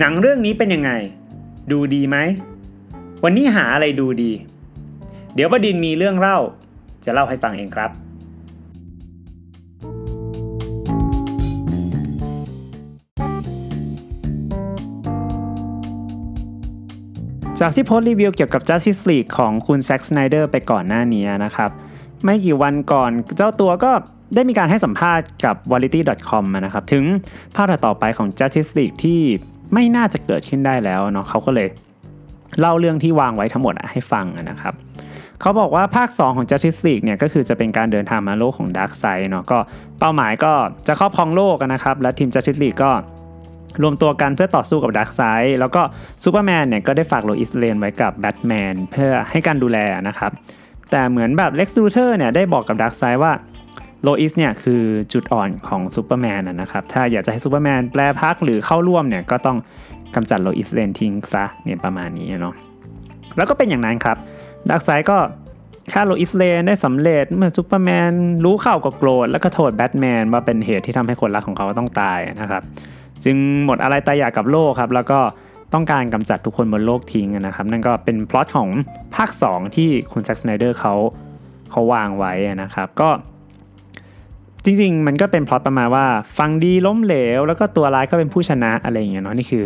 หนังเรื่องนี้เป็นยังไง ดูดีไหม วันนี้หาอะไรดูดี เดี๋ยวบดินมีเรื่องเล่า จะเล่าให้ฟังเองครับ จากที่โพสต์รีวิวเกี่ยวกับ Justice League ของคุณแซ็กสไนเดอร์ไปก่อนหน้านี้นะครับ ไม่กี่วันก่อนเจ้าตัวก็ได้มีการให้สัมภาษณ์กับ variety.com นะครับ ถึงภาคต่อไปของ Justice League ที่ ไม่น่าจะเกิดขึ้นได้แล้วเนาะเขาก็เลยเล่าเรื่องที่วางไว้ทั้งหมดให้ฟังนะครับเขาบอกว่าภาค 2 ของ Justice League เนี่ยก็คือจะเป็นการเดินทางมาโลกของ Darkseid เนาะก็เป้าหมายก็จะครอบครองโลกนะครับ และทีม Justice League ก็รวมตัวกันเพื่อต่อสู้กับ Darkseid แล้วก็ซูเปอร์แมนเนี่ยก็ได้ฝากโลอิสเลนไว้กับแบทแมนเพื่อให้การดูแลนะครับ แต่เหมือนแบบเล็กซ์ลูเทอร์เนี่ยได้บอกกับ Darkseid ว่า โลอิสเนี่ยคือจุดอ่อนของซูเปอร์แมนนะครับ ถ้าอยากจะให้ซูเปอร์แมนแปรพักตร์หรือเข้าร่วมเนี่ยก็ต้องกำจัดโลอิสเลนทิ้งซะเนี่ยประมาณนี้เนาะแล้วก็เป็นอย่างนั้นครับ Darkseid ก็ฆ่าโลอิสเลนได้สำเร็จเมื่อซูเปอร์แมนรู้ข่าวก็โกรธแล้วก็โทษแบทแมนว่าเป็นเหตุที่ทำให้คนรักของเขาต้องตายนะครับ จึงหมดอาลัยตายอยากกับโลกครับ แล้วก็ต้องการกำจัดทุกคนบนโลกทิ้งนะครับ นั่นก็เป็นพล็อตของภาค 2 ที่คุณแซ็กสไนเดอร์เขาเขาวางไว้นะครับ ก็ จริงๆ มันก็เป็นพล็อตประมาณว่าฝั่งดีล้มเหลว แล้วก็ตัวร้ายก็เป็นผู้ชนะอะไรอย่างเงี้ยเนาะนี่คือ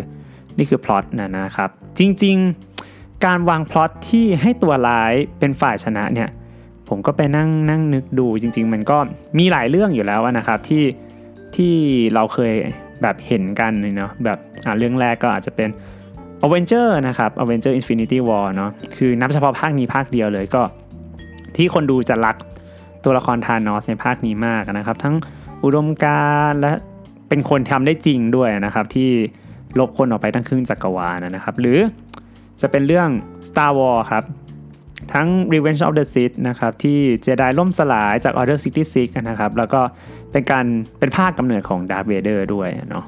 นี่คือพล็อตนะนะครับ จริงๆ การวางพล็อตที่ให้ตัวร้ายเป็นฝ่ายชนะเนี่ยผมก็ไปนั่งนั่งนึกดูจริง ๆ มันก็มีหลายเรื่องอยู่แล้วนะครับที่ที่เราเคยแบบเห็นกันเนาะแบบอ่าเรื่องแรกก็อาจจะเป็น a v e n g e r นะครับ a v e n g e r Infinity War เนาะคือนับเฉพาะภาคนี้ภาคเดียวเลยก็ ที่คนดูจะรัก ตัวละครทานอสในภาคนี้มากนะครับ ทั้งอุดมการและเป็นคนทำได้จริงด้วยนะครับ ที่ลบคนออกไปทั้งครึ่งจักรวาลนะครับ หรือจะเป็นเรื่อง Star Wars ครับ ทั้ง Revenge of the Sith นะครับที่เจไดล่มสลายจาก Order 66นะครับ แล้วก็เป็นการเป็นภาคกำเนิดของ Darth Vader ด้วยเนาะ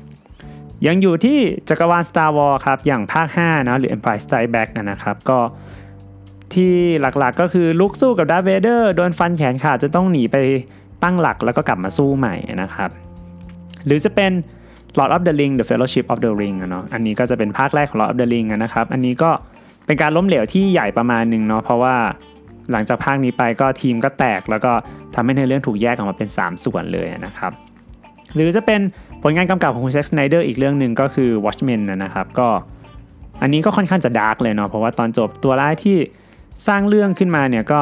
ยังอยู่ที่จักรวาล Star Wars ครับ อย่างภาค5นะหรือ Empire Strikes Back นะครับ ก็ ที่หลักๆก็คือ Luke สู้กับ Darth Vader โดนฟันแขนขาดจะต้องหนีไปตั้งหลักแล้วก็กลับมาสู้ใหม่นะครับ หรือจะเป็น Lord of the Ring The Fellowship of the Ring เนาะอันนี้ก็จะเป็นภาคแรกของ Lord of the Ring นะครับ อันนี้ก็เป็นการล้มเหลวที่ใหญ่ประมาณหนึ่งเนาะเพราะว่าหลังจากภาคนี้ไปก็ทีมก็แตก แล้วก็ทำให้ในเรื่องถูกแยกออกมาเป็น 3 ส่วนเลยนะครับ หรือจะเป็นผลงานกำกับของคุณแซ็กสไนเดอร์อีกเรื่องหนึ่งก็คือ Watchmen นะครับก็อันนี้ก็ค่อนข้างจะ dark เลยเนาะเพราะว่าตอนจบตัวร้ายที่ สร้างเรื่องขึ้นมาเนี่ยก็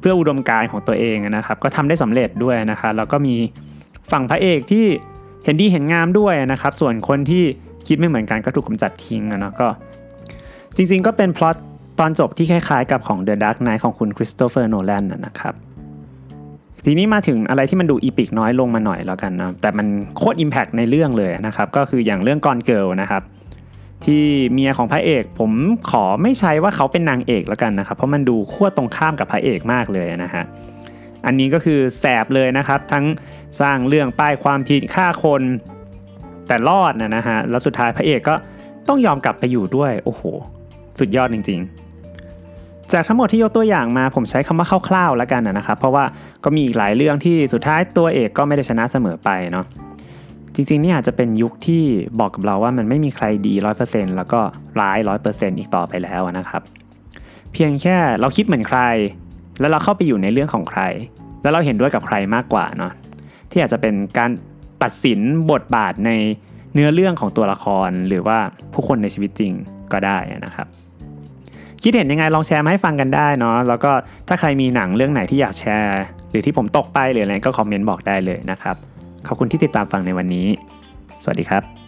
เพื่ออุดมการณ์ของตัวเองนะครับ ก็ทำได้สำเร็จด้วยนะคะแล้วก็มีฝั่งพระเอกที่เห็นดีเห็นงามด้วยนะครับ ส่วนคนที่คิดไม่เหมือนกันก็ถูกกำจัดทิ้งนะก็ จริงๆก็เป็นพล็อตตอนจบที่คล้ายๆ กับของ The Dark Knight ของคุณคริสโตเฟอร์โนแลนนะครับทีนี้มาถึงอะไรที่มันดู epic น้อยลงมาหน่อยแล้วกันนะแต่มันโคตร impact ในเรื่องเลยนะครับ ก็คืออย่างเรื่อง Gone Girl นะครับ ที่เมียของพระเอก ผมขอไม่ใช้ว่าเขาเป็นนางเอกแล้วกันนะครับ เพราะมันดูขั้วตรงข้ามกับพระเอกมากเลยนะฮะอันนี้ก็คือแสบเลยนะครับ ทั้งสร้างเรื่องป้ายความผิดฆ่าคนแต่รอดนะนะฮะแล้วสุดท้ายพระเอกก็ต้องยอมกลับไปอยู่ด้วยโอ้โห สุดยอดจริง ๆ จากทั้งหมดที่ยกตัวอย่างมาผมใช้คำว่าคร่าวๆแล้วกันนะครับ เพราะว่าก็มีอีกหลายเรื่องที่สุดท้ายตัวเอกก็ไม่ได้ชนะเสมอไปเนาะ จริงๆนี่อาจจะเป็นยุคที่บอกกับเราว่ามันไม่มีใครดี 100%แล้วก็ร้าย 100%อีกต่อไปแล้วนะครับ เพียงแค่เราคิดเหมือนใคร แล้วเราเข้าไปอยู่ในเรื่องของใคร แล้วเราเห็นด้วยกับใครมากกว่าเนาะที่อาจจะเป็นการตัดสินบทบาทในเนื้อเรื่องของตัวละครหรือว่าผู้คนในชีวิตจริงก็ได้นะครับ คิดเห็นยังไงลองแชร์มาให้ฟังกันได้เนาะแล้วก็ถ้าใครมีหนังเรื่องไหนที่อยากแชร์ หรือที่ผมตกไปหรืออะไรก็คอมเมนต์บอกได้เลยนะครับ ขอบคุณที่ติดตามฟังในวันนี้ สวัสดีครับ